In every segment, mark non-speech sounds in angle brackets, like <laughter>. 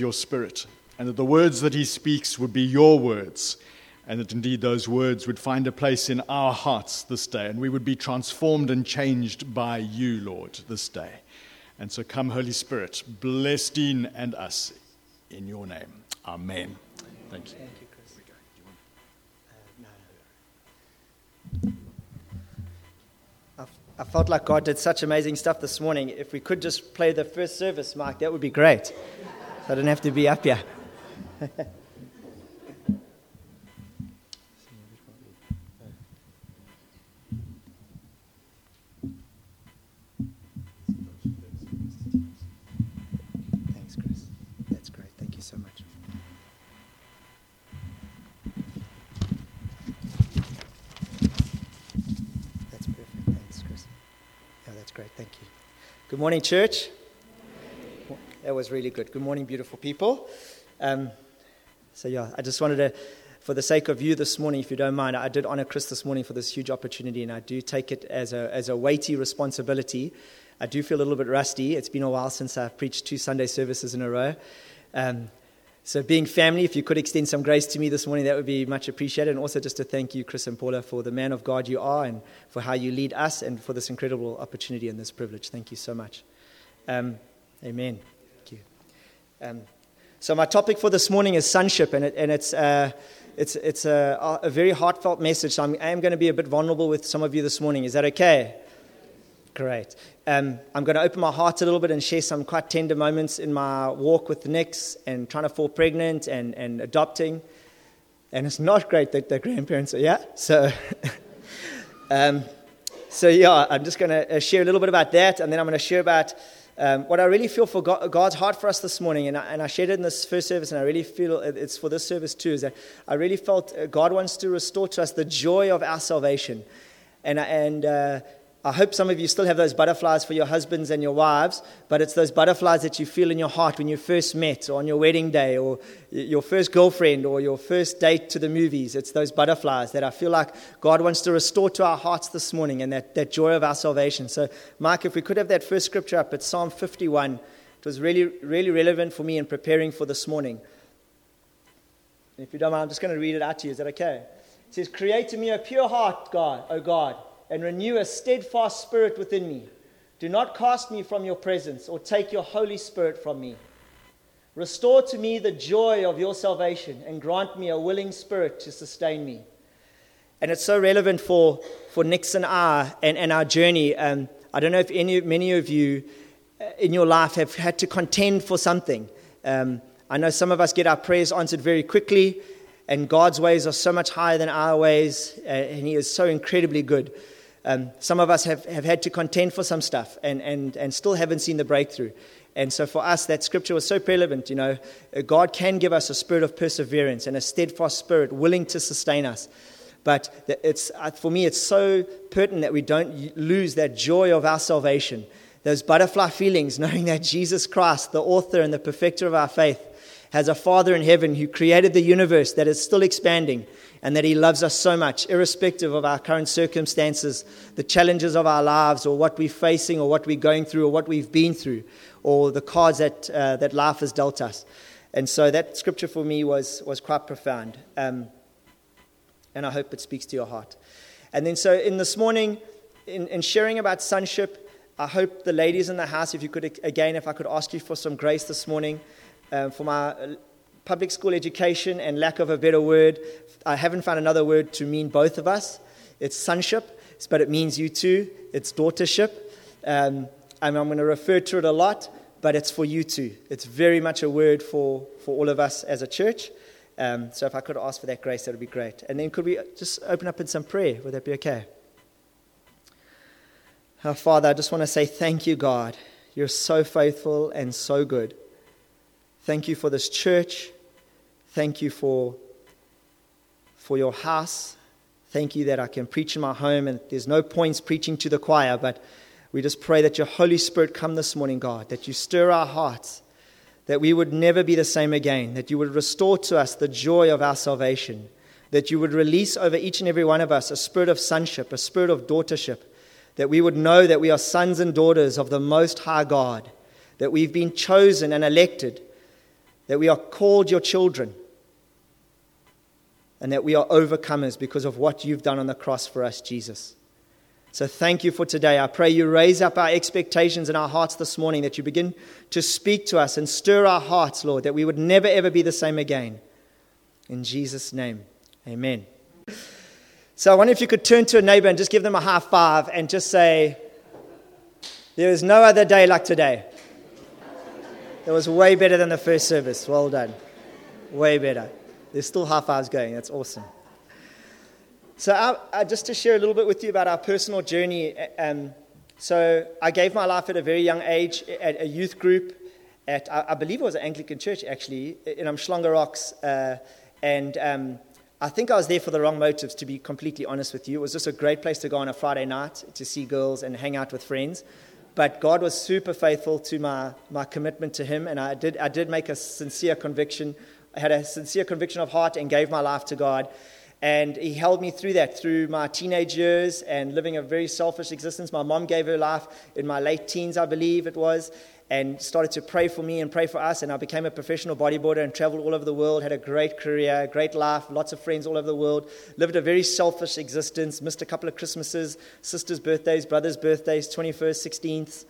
with your Spirit, and that the words that He speaks would be your words, and that indeed those words would find a place in our hearts this day, and we would be transformed and changed by you, Lord, this day. And so come, Holy Spirit, bless Dean and us in your name. Amen. Thank you. Thank you, Chris. Uh, no, no. I, I felt like God did such amazing stuff this morning. If we could just play the first service, Mike, that would be great. I don't have to be up here. Thanks, Chris. That's great. Thank you so much. That's perfect. Thanks, Chris. Yeah, that's great. Thank you. Good morning, church. That was really good. Good morning, beautiful people. Um, so, yeah, I just wanted to, for the sake of you this morning, if you don't mind, I did honor Chris this morning for this huge opportunity, and I do take it as a, as a weighty responsibility. I do feel a little bit rusty. It's been a while since I've preached two Sunday services in a row. Um, so, being family, if you could extend some grace to me this morning, that would be much appreciated. And also, just to thank you, Chris and Paula, for the man of God you are and for how you lead us and for this incredible opportunity and this privilege. Thank you so much. Um, amen. Um, so, my topic for this morning is sonship, and, it, and it's, uh, it's, it's a, a very heartfelt message. So, I'm, I am going to be a bit vulnerable with some of you this morning. Is that okay? Great. Um, I'm going to open my heart a little bit and share some quite tender moments in my walk with the and trying to fall pregnant and, and adopting. And it's not great that the grandparents are, yeah? So, <laughs> um, so yeah, I'm just going to share a little bit about that, and then I'm going to share about um, what I really feel for God, God's heart for us this morning. And I, and I shared it in this first service, and I really feel it's for this service too, is that I really felt uh, God wants to restore to us the joy of our salvation. And, and uh, I hope some of you still have those butterflies for your husbands and your wives, but it's those butterflies that you feel in your heart when you first met, or on your wedding day, or your first girlfriend, or your first date to the movies. It's those butterflies that I feel like God wants to restore to our hearts this morning and that, that joy of our salvation. So, Mike, if we could have that first scripture up, it's Psalm 51. It was really, really relevant for me in preparing for this morning. If you don't mind, I'm just going to read it out to you. Is that okay? It says, Create in me a pure heart, God, O God and renew a steadfast spirit within me. Do not cast me from your presence or take your Holy Spirit from me. Restore to me the joy of your salvation and grant me a willing spirit to sustain me. And it's so relevant for, for Nix and I and, and our journey. Um, I don't know if any, many of you uh, in your life have had to contend for something. Um, I know some of us get our prayers answered very quickly, and God's ways are so much higher than our ways, uh, and He is so incredibly good. Um, some of us have, have had to contend for some stuff and, and, and still haven't seen the breakthrough. And so for us, that scripture was so relevant. You know, uh, God can give us a spirit of perseverance and a steadfast spirit willing to sustain us. But it's, uh, for me, it's so pertinent that we don't lose that joy of our salvation, those butterfly <laughs> feelings, knowing that Jesus Christ, the author and the perfecter of our faith, has a Father in heaven who created the universe that is still expanding and that He loves us so much, irrespective of our current circumstances, the challenges of our lives, or what we're facing, or what we're going through, or what we've been through, or the cards that, uh, that life has dealt us. And so that scripture for me was, was quite profound. Um, and I hope it speaks to your heart. And then, so in this morning, in, in sharing about sonship, I hope the ladies in the house, if you could, again, if I could ask you for some grace this morning um, for my public school education and lack of a better word, I haven't found another word to mean both of us. It's sonship, but it means you too. It's daughtership. Um, and I'm going to refer to it a lot, but it's for you too. It's very much a word for, for all of us as a church. Um, so if I could ask for that grace, that would be great. And then could we just open up in some prayer? Would that be okay? Our Father, I just want to say thank you, God. You're so faithful and so good. Thank you for this church. Thank you for, for your house. Thank you that I can preach in my home and there's no points preaching to the choir, but we just pray that your Holy Spirit come this morning, God, that you stir our hearts, that we would never be the same again, that you would restore to us the joy of our salvation, that you would release over each and every one of us a spirit of sonship, a spirit of daughtership, that we would know that we are sons and daughters of the Most High God, that we've been chosen and elected that we are called your children, and that we are overcomers because of what you've done on the cross for us, Jesus. So thank you for today. I pray you raise up our expectations in our hearts this morning, that you begin to speak to us and stir our hearts, Lord, that we would never ever be the same again. In Jesus' name, amen. So I wonder if you could turn to a neighbor and just give them a high five and just say, There is no other day like today. It was way better than the first service. Well done. Way better. There's still half hours going. That's awesome. So, I, I, just to share a little bit with you about our personal journey. Um, so, I gave my life at a very young age at a youth group at, I, I believe it was an Anglican church actually, in Umhlanga Rocks. Uh, and um, I think I was there for the wrong motives, to be completely honest with you. It was just a great place to go on a Friday night to see girls and hang out with friends. But God was super faithful to my, my commitment to Him, and I did, I did make a sincere conviction. I had a sincere conviction of heart and gave my life to God. And he held me through that, through my teenage years and living a very selfish existence. My mom gave her life in my late teens, I believe it was, and started to pray for me and pray for us. And I became a professional bodybuilder and traveled all over the world, had a great career, great life, lots of friends all over the world, lived a very selfish existence, missed a couple of Christmases, sisters' birthdays, brothers' birthdays, 21st, 16th.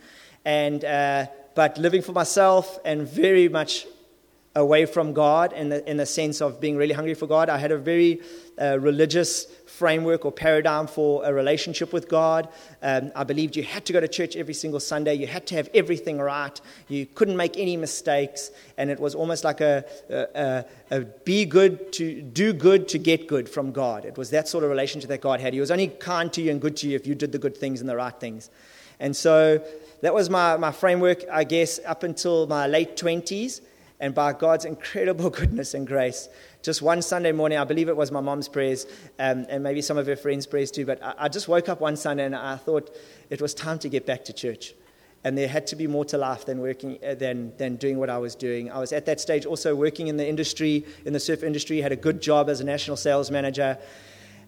And, uh, but living for myself and very much away from God in the, in the sense of being really hungry for God. I had a very uh, religious framework or paradigm for a relationship with God. Um, I believed you had to go to church every single Sunday, you had to have everything right, you couldn't make any mistakes, and it was almost like a, a, a, a be good to do good to get good from God. It was that sort of relationship that God had. He was only kind to you and good to you if you did the good things and the right things. And so that was my, my framework, I guess, up until my late 20s. And by God's incredible <laughs> goodness and grace, just one Sunday morning, I believe it was my mom's prayers um, and maybe some of her friends' prayers too, but I, I just woke up one Sunday and I thought it was time to get back to church and there had to be more to life than working uh, than, than doing what I was doing. I was at that stage also working in the industry, in the surf industry, had a good job as a national sales manager.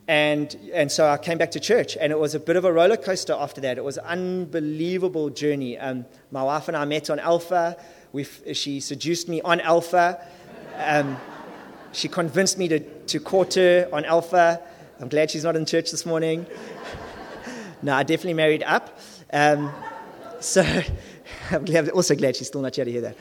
And, and so I came back to church, and it was a bit of a roller coaster after that. It was an unbelievable journey. Um, my wife and I met on Alpha. we she seduced me on Alpha. Um, she convinced me to, to court her on Alpha. I'm glad she's not in church this morning. <laughs> no, I definitely married up. Um, so <laughs> I'm also glad she's still not here to hear that.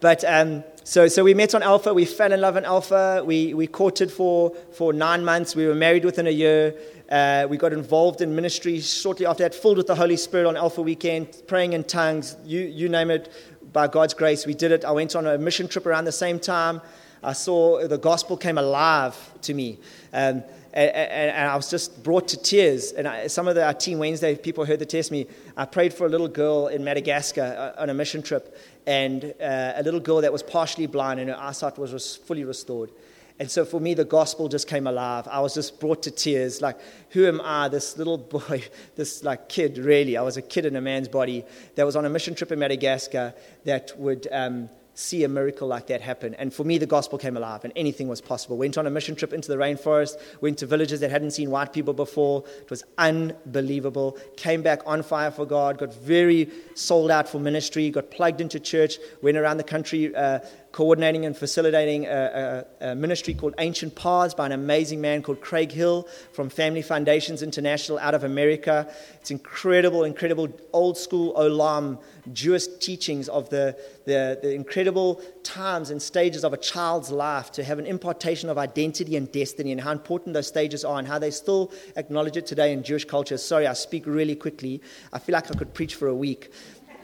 But um, so, so we met on Alpha. We fell in love on Alpha. We, we courted for, for nine months. We were married within a year. Uh, we got involved in ministry shortly after that, filled with the Holy Spirit on Alpha Weekend, praying in tongues, you, you name it. By God's grace, we did it. I went on a mission trip around the same time. I saw the gospel came alive to me. Um, and, and, I was just brought to tears. And I, some of the, our Team Wednesday people heard the testimony. I prayed for a little girl in Madagascar uh, on a mission trip, and uh, a little girl that was partially blind, and her eyesight was fully restored. And so for me, the gospel just came alive. I was just brought to tears. Like, who am I, this little <laughs> boy, this like kid, really? I was a kid in a man's body that was on a mission trip in Madagascar that would um, see a miracle like that happen. And for me, the gospel came alive and anything was possible. Went on a mission trip into the rainforest, went to villages that hadn't seen white people before. It was unbelievable. Came back on fire for God, got very sold out for ministry, got plugged into church, went around the country. Uh, coordinating and facilitating a, a, a, ministry called Ancient Paths by an amazing man called Craig Hill from Family Foundations International out of America. It's incredible, incredible old school Olam Jewish teachings of the, the, the incredible times and stages of a child's life to have an impartation of identity and destiny and how important those stages are and how they still acknowledge it today in Jewish culture. Sorry, I speak really quickly. I feel like I could preach for a week.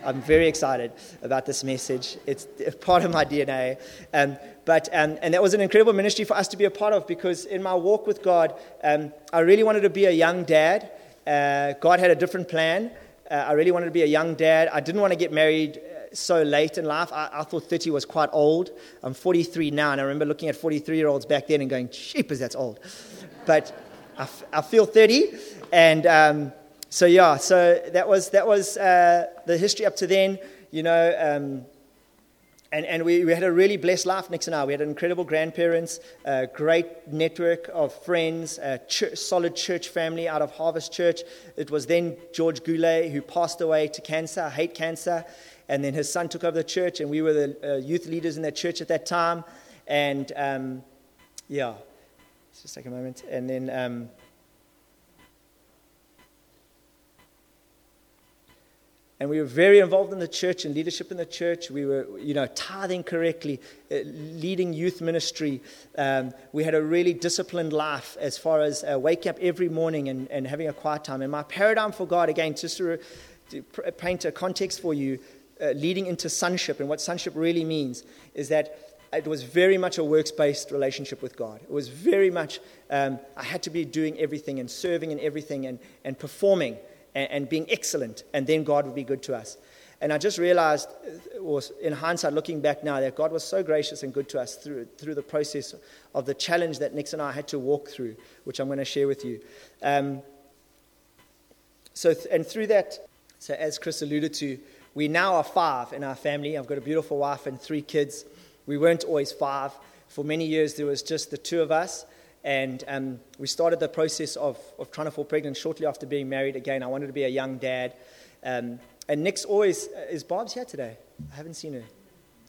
I'm very excited about this message. It's part of my DNA. Um, but, um, and that was an incredible ministry for us to be a part of because in my walk with God, um, I really wanted to be a young dad. Uh, God had a different plan. Uh, I really wanted to be a young dad. I didn't want to get married uh, so late in life. I, I, thought 30 was quite old. I'm 43 now, and I remember looking at 43 year olds back then and going, cheapers, that's old. But I, f- I feel 30, and um, so yeah, so that was that was uh, the history up to then. You know, um, and, and we, we had a really blessed life, Nix and I. We had incredible grandparents, a great network of friends, a church, solid church family out of Harvest Church. It was then George Goulet who passed away to cancer. Hate cancer. and then his son took over the church, and we were the uh, youth leaders in that church at that time. And um, yeah, just take a moment. And then. Um, and we were very involved in the church and leadership in the church. We were, you know, tithing correctly, uh, leading youth ministry. Um, we had a really disciplined life as far as uh, waking up every morning and, and having a quiet time. And my paradigm for God, again, just to, to paint a context for you, uh, leading into sonship and what sonship really means is that it was very much a works based relationship with God. It was very much, um, I had to be doing everything and serving and everything and, and performing and, and being excellent, and then God would be good to us. And I just realized, or uh, in hindsight, looking back now, that God was so gracious and good to us through, through the process of the challenge that Nix and I had to walk through, which I'm going to share with you. Um, so, and through that, so as Chris alluded to, we now are five in our family. I've got a beautiful wife and three kids. We weren't always five. For many years, there was just the two of us. And um, we started the process of, of trying to fall pregnant shortly after being married. Again, I wanted to be a young dad. Um, and Nix always, uh, is Barb's here today? I haven't seen her.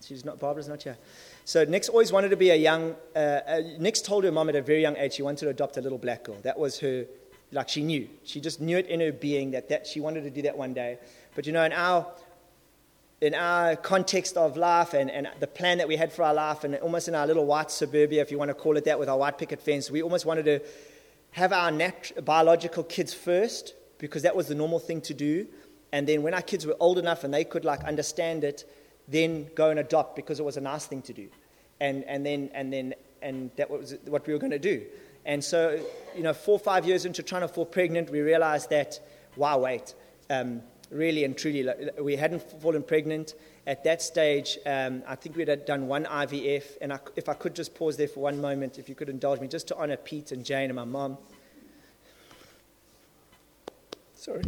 She's not, Barbara's not here. So Nix always wanted to be a young, uh, uh, Nix told her mom at a very young age she wanted to adopt a little black girl. That was her, like she knew. She just knew it in her being that, that she wanted to do that one day. But you know, in our in our context of life and, and the plan that we had for our life, and almost in our little white suburbia, if you want to call it that, with our white picket fence, we almost wanted to have our nat- biological kids first because that was the normal thing to do. And then when our kids were old enough and they could like understand it, then go and adopt because it was a nice thing to do. And, and then, and then, and that was what we were going to do. And so, you know, four or five years into trying to fall pregnant, we realized that, wow, wait, um, really and truly. We hadn't fallen pregnant. At that stage, um, I think we had done one IVF. And I, if I could just pause there for one moment, if you could indulge me, just to honor Pete and Jane and my mom. Sorry.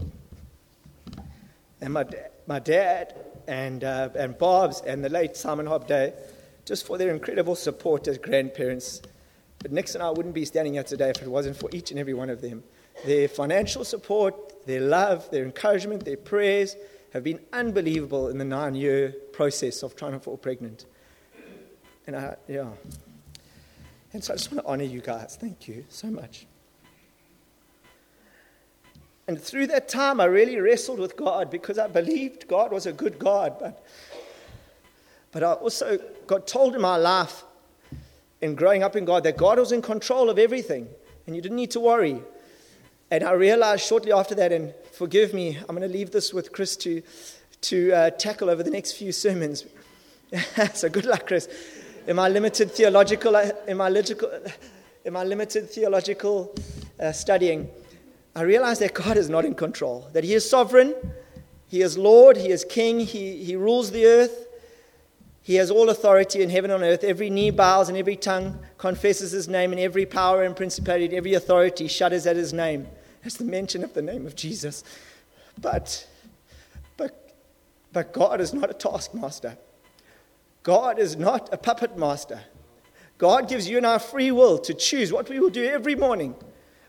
And my, my dad and, uh, and Bob's and the late Simon Hobday, just for their incredible support as grandparents. But Nix and I wouldn't be standing here today if it wasn't for each and every one of them. Their financial support, their love, their encouragement, their prayers have been unbelievable in the nine year process of trying to fall pregnant. And I, yeah. And so I just want to honor you guys. Thank you so much. And through that time, I really wrestled with God because I believed God was a good God. But, but I also got told in my life, in growing up in God, that God was in control of everything and you didn't need to worry. And I realized shortly after that, and forgive me, I'm going to leave this with Chris to, to uh, tackle over the next few sermons. <laughs> so good luck, Chris. In my limited theological, uh, in my, logical, in my limited theological uh, studying, I realized that God is not in control, that He is sovereign, He is Lord, He is King, He, he rules the earth, he has all authority in heaven and earth. Every knee bows and every tongue confesses his name, and every power and principality every authority shudders at his name. That's the mention of the name of Jesus. But, but, but God is not a taskmaster. God is not a puppet master. God gives you and I free will to choose what we will do every morning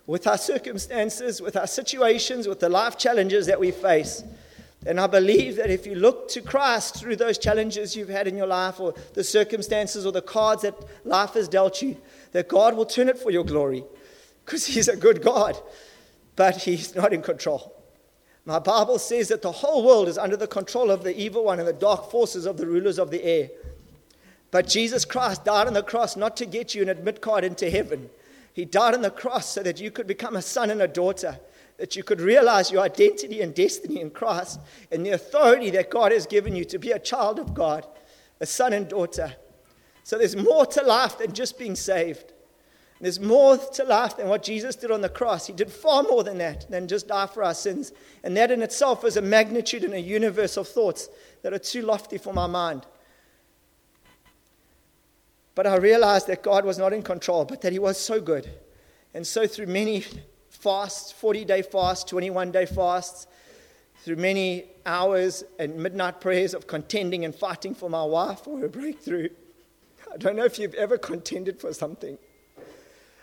with our circumstances, with our situations, with the life challenges that we face. And I believe that if you look to Christ through those challenges you've had in your life, or the circumstances, or the cards that life has dealt you, that God will turn it for your glory because He's a good God, but He's not in control. My Bible says that the whole world is under the control of the evil one and the dark forces of the rulers of the air. But Jesus Christ died on the cross not to get you an admit card into heaven. He died on the cross so that you could become a son and a daughter that you could realize your identity and destiny in Christ and the authority that God has given you to be a child of God, a son and daughter. So there's more to life than just being saved. There's more to life than what Jesus did on the cross. He did far more than that, than just die for our sins. And that in itself is a magnitude and a universe of thoughts that are too lofty for my mind. But I realized that God was not in control, but that He was so good. And so, through many fasts 40 day fasts, 21 day fasts, through many hours and midnight prayers of contending and fighting for my wife for her breakthrough. I don't know if you've ever contended for something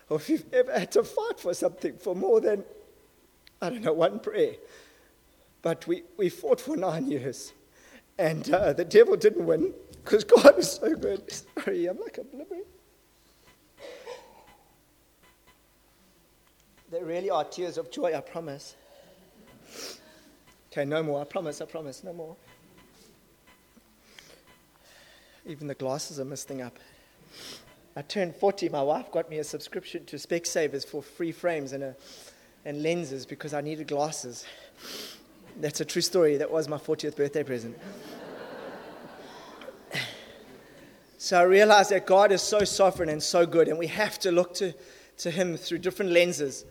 or if you've ever had to fight for something for more than, I don't know, one prayer. But we, we fought for nine years. And uh, the devil didn't win because God is so good. Sorry, I'm like a blubber. There really are tears of joy, I promise. Okay, no more. I promise, I promise, no more. Even the glasses are misting up. I turned 40. My wife got me a subscription to Specsavers for free frames and, a, and lenses because I needed glasses. That's a true story. That was my 40th birthday present. so I realized that God is so sovereign and so good, and we have to look to, to Him through different lenses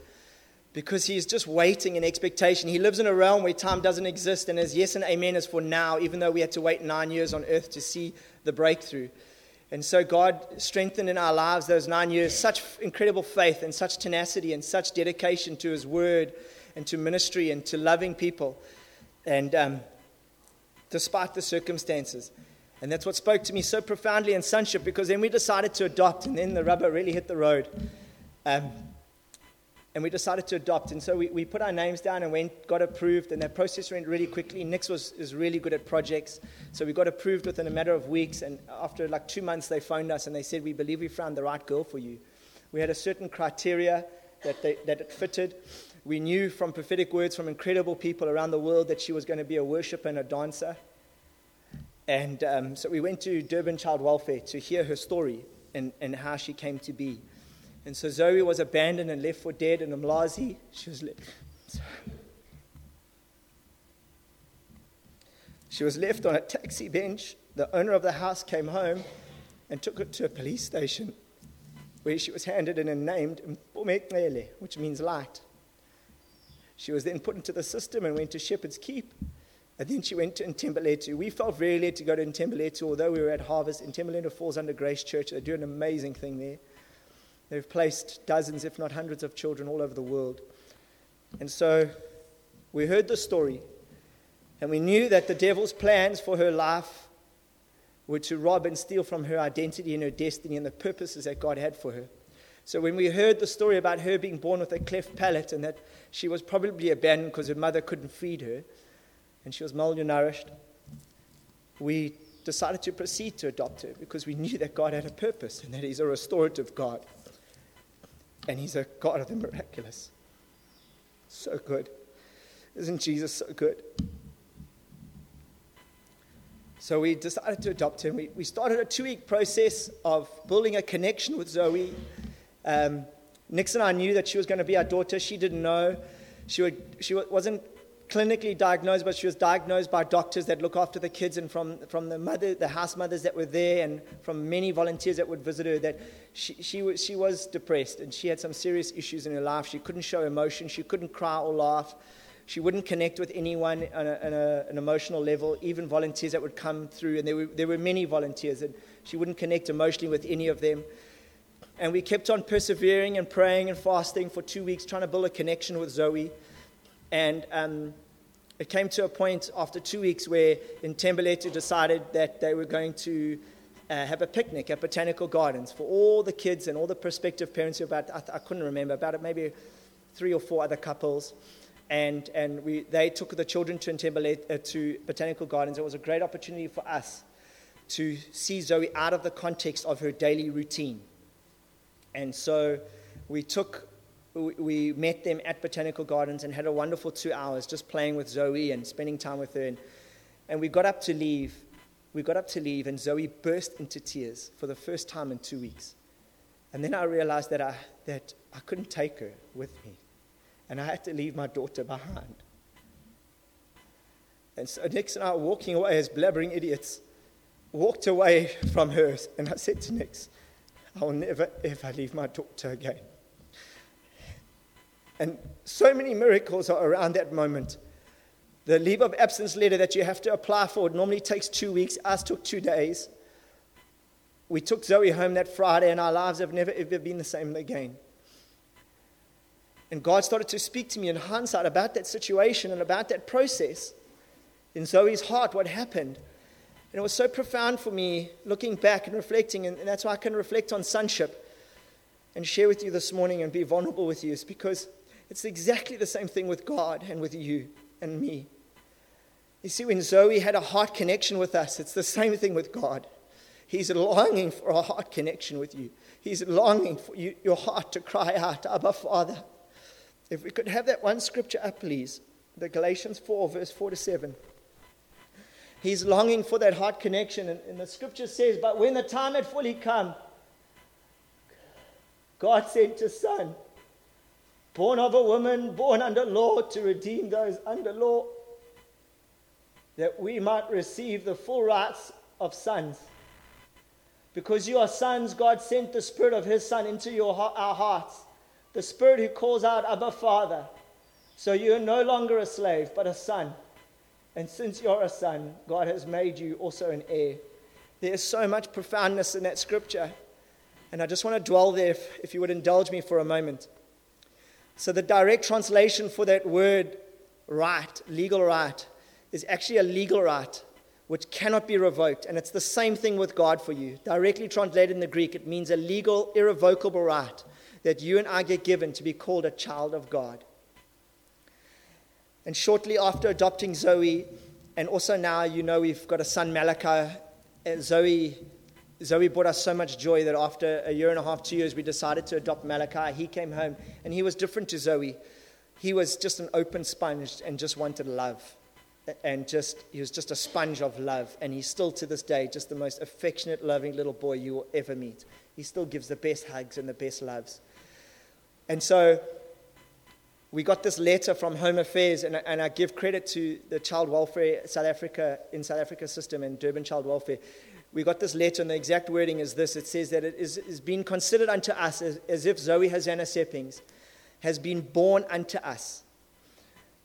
because He's just waiting in expectation. He lives in a realm where time doesn't exist, and His yes and amen is for now, even though we had to wait nine years on earth to see the breakthrough. And so God strengthened in our lives those nine years such incredible faith and such tenacity and such dedication to His word and to ministry and to loving people. And um, despite the circumstances. And that's what spoke to me so profoundly in sonship because then we decided to adopt, and then the rubber really hit the road. Um, and we decided to adopt. And so we, we put our names down and went, got approved, and that process went really quickly. Nix was is really good at projects, so we got approved within a matter of weeks. And after like two months, they phoned us and they said, "We believe we found the right girl for you." We had a certain criteria that they, that it fitted. We knew from prophetic words from incredible people around the world that she was going to be a worshiper and a dancer. And um, so we went to Durban Child Welfare to hear her story and, and how she came to be. And so Zoe was abandoned and left for dead in Umlazi. She was left. She was left on a taxi bench. The owner of the house came home and took her to a police station where she was handed in and named Mpumeqele, which means light. She was then put into the system and went to Shepherd's Keep. And then she went to Ntembelethu. We felt very led to go to Ntembelethu, although we were at Harvest. Ntembelethu falls under Grace Church. They do an amazing thing there. They've placed dozens, if not hundreds, of children all over the world. And so we heard the story, and we knew that the devil's plans for her life were to rob and steal from her identity and her destiny and the purposes that God had for her. So when we heard the story about her being born with a cleft palate and that she was probably abandoned because her mother couldn't feed her and she was malnourished, we decided to proceed to adopt her because we knew that God had a purpose and that He's a restorative God. And he's a God of the miraculous. So good. Isn't Jesus so good? So we decided to adopt him. We, we started a two week process of building a connection with Zoe. Um, Nix and I knew that she was going to be our daughter. She didn't know. She, would, she wasn't clinically diagnosed, but she was diagnosed by doctors that look after the kids and from, from the, mother, the house mothers that were there and from many volunteers that would visit her that she, she, was, she was depressed and she had some serious issues in her life. She couldn't show emotion, she couldn't cry or laugh. She wouldn't connect with anyone on, a, on a, an emotional level, even volunteers that would come through, and there were, there were many volunteers, and she wouldn't connect emotionally with any of them. And we kept on persevering and praying and fasting for two weeks, trying to build a connection with Zoe. And um, it came to a point after two weeks where in Ntembelethu decided that they were going to uh, have a picnic at Botanical Gardens for all the kids and all the prospective parents, about, I, I couldn't remember, about it, maybe three or four other couples. And, and we, they took the children to, Ntembelethu, uh, to Botanical Gardens. It was a great opportunity for us to see Zoe out of the context of her daily routine. And so we took we met them at Botanical Gardens and had a wonderful two hours just playing with Zoe and spending time with her. And, and we got up to leave. We got up to leave, and Zoe burst into tears for the first time in two weeks. And then I realized that I, that I couldn't take her with me, and I had to leave my daughter behind. And so Nix and I were walking away as blabbering idiots, walked away from her, and I said to Nix, I will never, ever leave my daughter again. And so many miracles are around that moment. The leave of absence letter that you have to apply for normally takes two weeks. Us took two days. We took Zoe home that Friday, and our lives have never ever been the same again. And God started to speak to me in hindsight about that situation and about that process. In Zoe's heart, what happened. And it was so profound for me looking back and reflecting, and that's why I can reflect on sonship and share with you this morning and be vulnerable with you, is because it's exactly the same thing with God and with you and me. You see, when Zoe had a heart connection with us, it's the same thing with God. He's longing for a heart connection with you. He's longing for you, your heart to cry out, Abba, Father. If we could have that one scripture up, please. The Galatians 4, verse 4 to 7. He's longing for that heart connection. And, and the scripture says, But when the time had fully come, God sent his son, born of a woman, born under law, to redeem those under law, that we might receive the full rights of sons. Because you are sons, God sent the Spirit of His Son into your, our hearts, the Spirit who calls out, Abba, Father. So you are no longer a slave, but a son. And since you're a son, God has made you also an heir. There's so much profoundness in that scripture. And I just want to dwell there, if, if you would indulge me for a moment. So, the direct translation for that word right, legal right, is actually a legal right which cannot be revoked. And it's the same thing with God for you. Directly translated in the Greek, it means a legal, irrevocable right that you and I get given to be called a child of God. And shortly after adopting Zoe, and also now you know we've got a son, Malachi, uh, Zoe, Zoe brought us so much joy that after a year and a half, two years, we decided to adopt Malachi. He came home, and he was different to Zoe. He was just an open sponge and just wanted love. And just he was just a sponge of love. And he's still to this day just the most affectionate loving little boy you will ever meet. He still gives the best hugs and the best loves. And so we got this letter from home affairs and, and i give credit to the child welfare south africa in south africa system and durban child welfare we got this letter and the exact wording is this it says that it is, is being considered unto us as, as if zoe hosanna seppings has been born unto us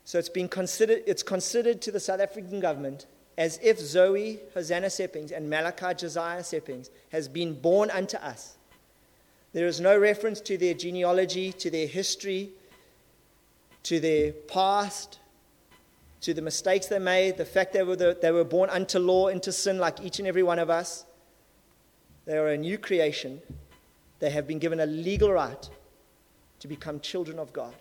so it's been considered, it's considered to the South African government as if Zoe Hosanna Seppings and Malachi Josiah Seppings has been born unto us. There is no reference to their genealogy, to their history, to their past, to the mistakes they made, the fact they were, the, they were born unto law, into sin, like each and every one of us. They are a new creation. They have been given a legal right to become children of God.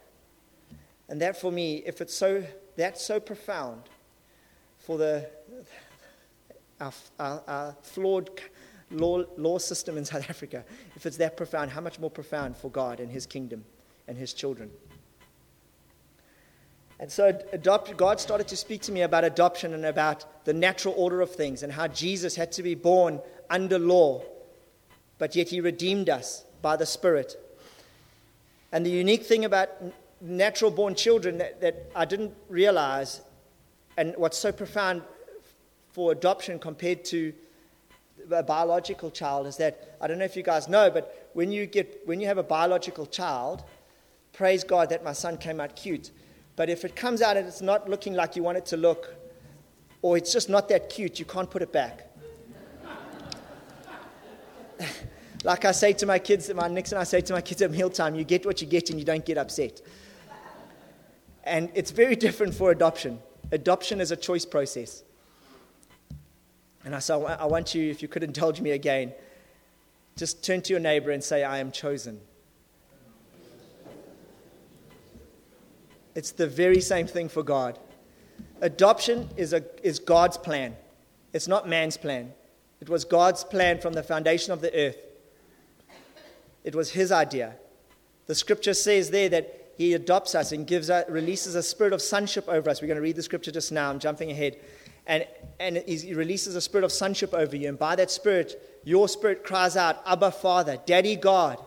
And that for me, if it's so, that's so profound for the, our, our, our flawed law, law system in South Africa, if it's that profound, how much more profound for God and His kingdom and His children? And so adopt, God started to speak to me about adoption and about the natural order of things and how Jesus had to be born under law, but yet He redeemed us by the Spirit. And the unique thing about natural born children that, that I didn't realize, and what's so profound for adoption compared to a biological child is that I don't know if you guys know, but when you get when you have a biological child, praise God that my son came out cute. But if it comes out and it's not looking like you want it to look, or it's just not that cute, you can't put it back. <laughs> like I say to my kids, my Nix and I say to my kids at mealtime, you get what you get and you don't get upset. And it's very different for adoption. Adoption is a choice process. And I, so I want you, if you could indulge me again, just turn to your neighbor and say, I am chosen. It's the very same thing for God. Adoption is, a, is God's plan, it's not man's plan. It was God's plan from the foundation of the earth. It was his idea. The scripture says there that he adopts us and gives us, releases a spirit of sonship over us. We're going to read the scripture just now. I'm jumping ahead. And, and he releases a spirit of sonship over you. And by that spirit, your spirit cries out, Abba, Father, Daddy, God.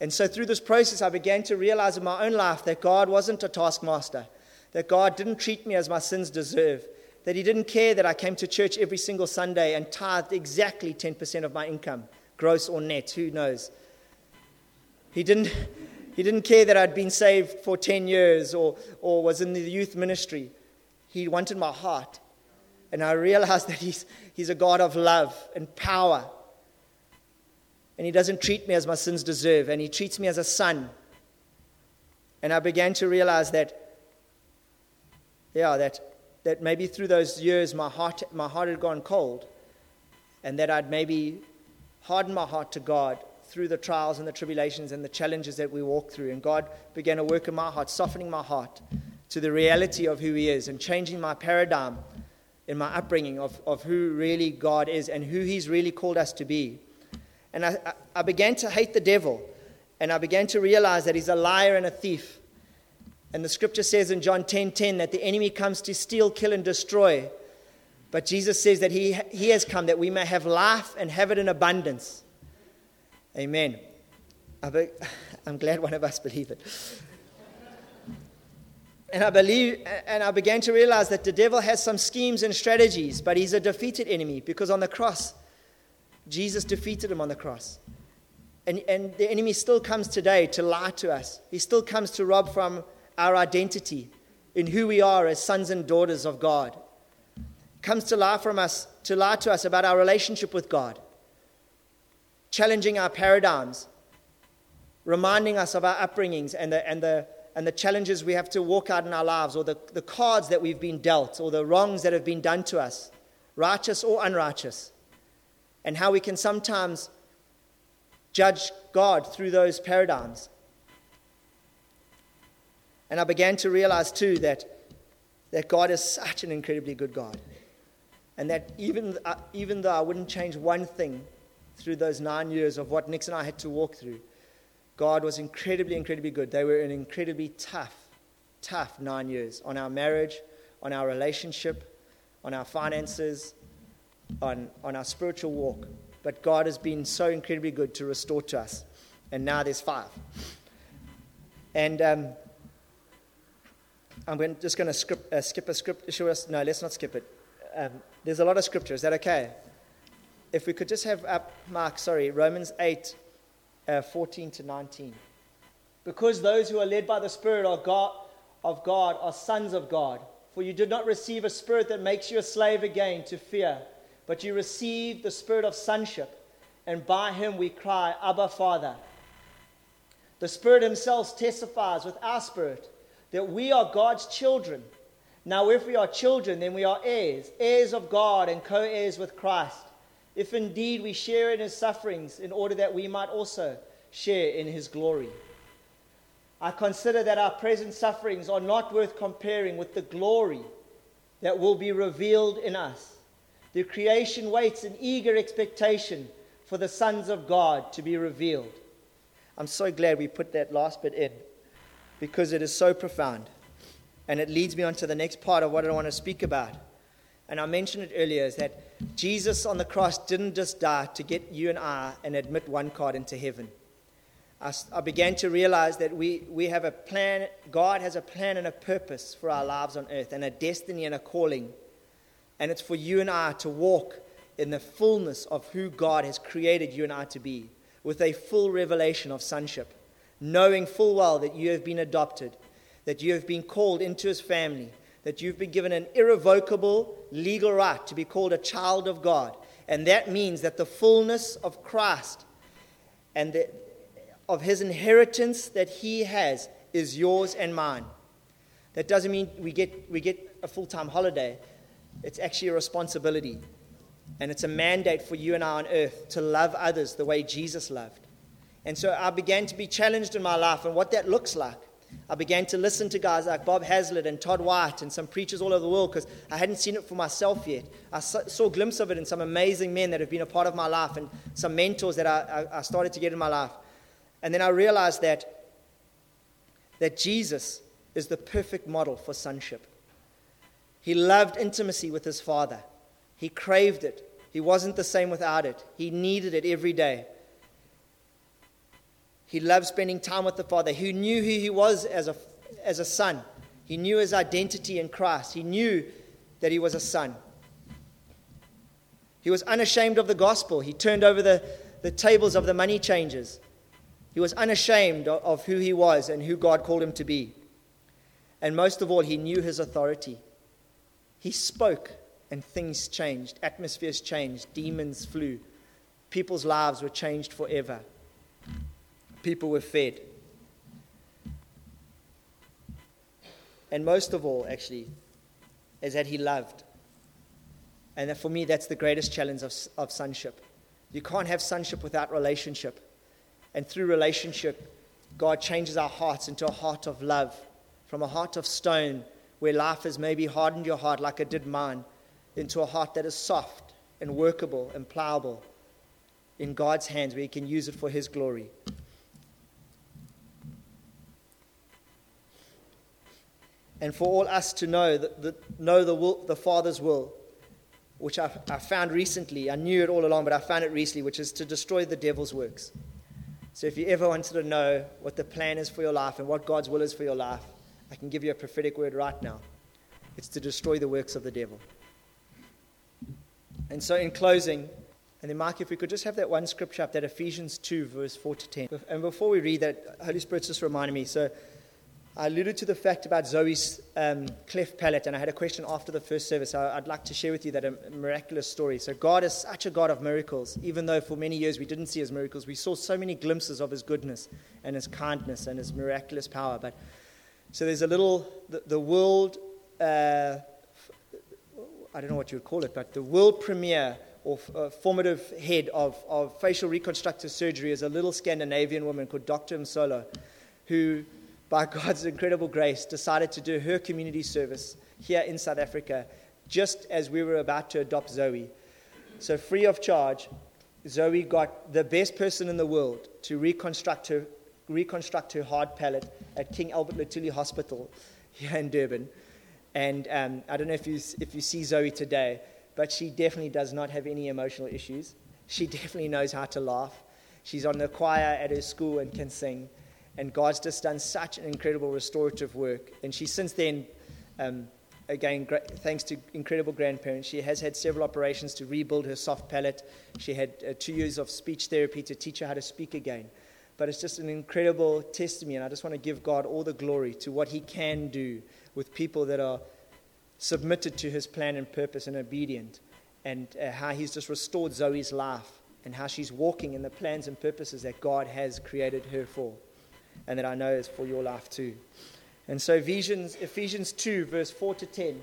And so through this process, I began to realize in my own life that God wasn't a taskmaster, that God didn't treat me as my sins deserve, that He didn't care that I came to church every single Sunday and tithed exactly 10% of my income, gross or net, who knows. He didn't, he didn't care that I'd been saved for 10 years or, or was in the youth ministry. He wanted my heart. And I realized <laughs> that he's, he's a God of love and power. And he doesn't treat me as my sins deserve, and he treats me as a son. And I began to realize that, yeah, that, that maybe through those years my heart, my heart had gone cold, and that I'd maybe hardened my heart to God through the trials and the tribulations and the challenges that we walk through. And God began to work in my heart, softening my heart to the reality of who He is and changing my paradigm in my upbringing of, of who really God is and who He's really called us to be. And I, I began to hate the devil, and I began to realize that he's a liar and a thief. And the scripture says in John 10:10 10, 10, that the enemy comes to steal, kill, and destroy. But Jesus says that he, he has come that we may have life and have it in abundance. Amen. I am <laughs> glad one of us believe it. And I believe, and I began to realize that the devil has some schemes and strategies, but he's a defeated enemy because on the cross, Jesus defeated him on the cross. And, and the enemy still comes today to lie to us. He still comes to rob from our identity in who we are as sons and daughters of God. Comes to lie from us, to lie to us about our relationship with God, challenging our paradigms, reminding us of our upbringings and the, and the, and the challenges we have to walk out in our lives, or the, the cards that we've been dealt, or the wrongs that have been done to us, righteous or unrighteous, and how we can sometimes judge God through those paradigms. And I began to realize too that, that God is such an incredibly good God. And that even, uh, even though I wouldn't change one thing through those nine years of what Nix and I had to walk through, God was incredibly, incredibly good. They were an incredibly tough, tough nine years on our marriage, on our relationship, on our finances, on, on our spiritual walk. But God has been so incredibly good to restore to us. And now there's five. And um, I'm just going to uh, skip a script. Show us, no, let's not skip it. Um, there's a lot of scripture. Is that okay? If we could just have up, Mark, sorry, Romans 8, uh, 14 to 19. Because those who are led by the Spirit of God, of God are sons of God. For you did not receive a spirit that makes you a slave again to fear, but you received the spirit of sonship, and by him we cry, Abba, Father. The Spirit Himself testifies with our spirit that we are God's children. Now, if we are children, then we are heirs, heirs of God and co heirs with Christ if indeed we share in his sufferings, in order that we might also share in his glory. I consider that our present sufferings are not worth comparing with the glory that will be revealed in us. The creation waits in eager expectation for the sons of God to be revealed. I'm so glad we put that last bit in because it is so profound. And it leads me on to the next part of what I want to speak about. And I mentioned it earlier is that Jesus on the cross didn't just die to get you and I and admit one card into heaven. I, I began to realize that we, we have a plan, God has a plan and a purpose for our lives on earth, and a destiny and a calling. And it's for you and I to walk in the fullness of who God has created you and I to be, with a full revelation of sonship, knowing full well that you have been adopted, that you have been called into his family, that you've been given an irrevocable legal right to be called a child of God. And that means that the fullness of Christ and the, of his inheritance that he has is yours and mine. That doesn't mean we get, we get a full time holiday, it's actually a responsibility. And it's a mandate for you and I on earth to love others the way Jesus loved. And so I began to be challenged in my life and what that looks like. I began to listen to guys like Bob Hazlett and Todd White and some preachers all over the world because I hadn't seen it for myself yet. I saw a glimpse of it in some amazing men that have been a part of my life and some mentors that I, I started to get in my life. And then I realized that, that Jesus is the perfect model for sonship. He loved intimacy with his Father, he craved it. He wasn't the same without it, he needed it every day. He loved spending time with the Father. He knew who he was as a, as a son. He knew his identity in Christ. He knew that he was a son. He was unashamed of the gospel. He turned over the, the tables of the money changers. He was unashamed of, of who he was and who God called him to be. And most of all, he knew his authority. He spoke and things changed. Atmospheres changed. Demons flew. People's lives were changed forever people were fed. And most of all, actually, is that he loved. And for me, that's the greatest challenge of, of sonship. You can't have sonship without relationship. And through relationship, God changes our hearts into a heart of love from a heart of stone where life has maybe hardened your heart like it did mine, into a heart that is soft and workable and pliable in God's hands where He can use it for His glory. And for all us to know, the, the, know the, will, the Father's will, which I, I found recently. I knew it all along, but I found it recently, which is to destroy the devil's works. So if you ever wanted to know what the plan is for your life and what God's will is for your life, I can give you a prophetic word right now. It's to destroy the works of the devil. And so, in closing, and then, Mark, if we could just have that one scripture up, that Ephesians 2, verse 4 to 10. And before we read that, Holy Spirit just reminded me. So, I alluded to the fact about Zoe's um, cleft palate, and I had a question after the first service. I, would like to share with you that a miraculous story. So, God is such a God of miracles. Even though for many years we didn't see his miracles, we saw so many glimpses of his goodness and his kindness and his miraculous power. But so there's a little, the, the world, uh, I don't know what you would call it, but the world premiere or uh, formative head of, of facial reconstructive surgery is a little Scandinavian woman called Dr. Msolo, who, by <laughs> God's incredible grace, decided to do her community service here in South Africa just as we were about to adopt Zoe. So, free of charge, Zoe got the best person in the world to reconstruct her reconstruct her hard palate at King Albert Luthuli Hospital here in Durban. And um, I don't know if you, if you see Zoe today, but she definitely does not have any emotional issues. She <laughs> definitely knows how to laugh. She's on the choir at her school and can sing. And God's just done such an incredible restorative work. And she since then, um, again, thanks to incredible grandparents, she has had several operations to rebuild her soft palate. She had uh, two years of speech therapy to teach her how to speak again. But it's just an incredible testimony, and I just want to give God all the glory to what He can do with people that are submitted to His plan and purpose and obedient, and uh, how He's just restored Zoe's life and how she's walking in the plans and purposes that God has created her for, and that I know is for your life too. And so, Ephesians, Ephesians 2, verse 4 to 10.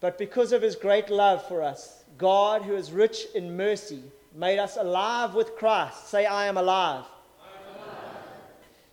But because of His great love for us, God, who is rich in mercy, made us alive with Christ. Say, I am alive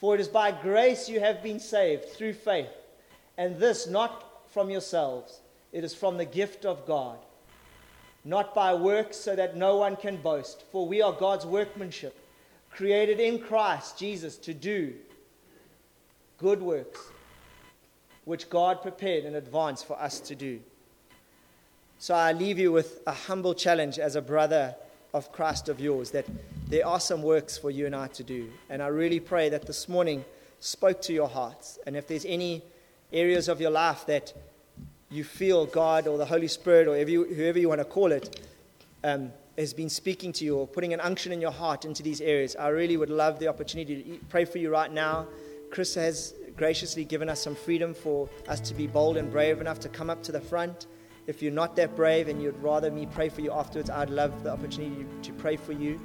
For it is by grace you have been saved through faith, and this not from yourselves, it is from the gift of God, not by works, so that no one can boast. For we are God's workmanship, created in Christ Jesus to do good works, which God prepared in advance for us to do. So I leave you with a humble challenge as a brother of Christ of yours that there are some works for you and I to do. And I really pray that this morning spoke to your hearts. And if there's any areas of your life that you feel God or the Holy Spirit or whoever you want to call it um, has been speaking to you or putting an unction in your heart into these areas, I really would love the opportunity to pray for you right now. Chris has graciously given us some freedom for us to be bold and brave enough to come up to the front. If you're not that brave and you'd rather me pray for you afterwards, I'd love the opportunity to pray for you.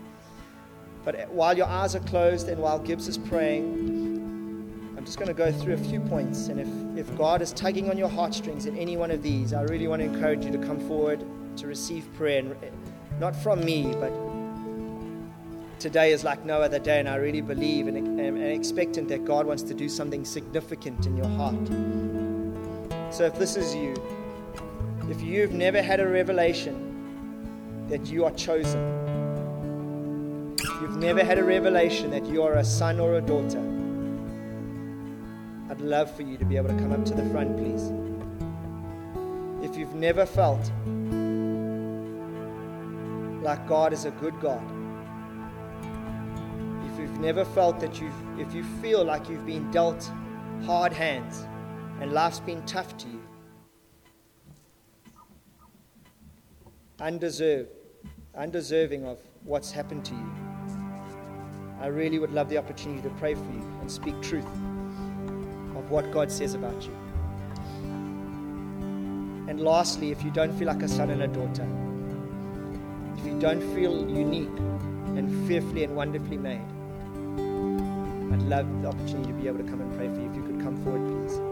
But while your eyes are closed and while Gibbs is praying, I'm just going to go through a few points. And if, if God is tugging on your heartstrings in any one of these, I really want to encourage you to come forward to receive prayer. And not from me, but today is like no other day. And I really believe and, and expectant that God wants to do something significant in your heart. So if this is you, if you've never had a revelation that you are chosen, if you've never had a revelation that you are a son or a daughter, I'd love for you to be able to come up to the front, please. If you've never felt like God is a good God, if you've never felt that you've, if you feel like you've been dealt hard hands and life's been tough to you, undeserved, undeserving of what's happened to you. I really would love the opportunity to pray for you and speak truth of what God says about you. And lastly, if you don't feel like a son and a daughter, if you don't feel unique and fearfully and wonderfully made, I'd love the opportunity to be able to come and pray for you. If you could come forward, please.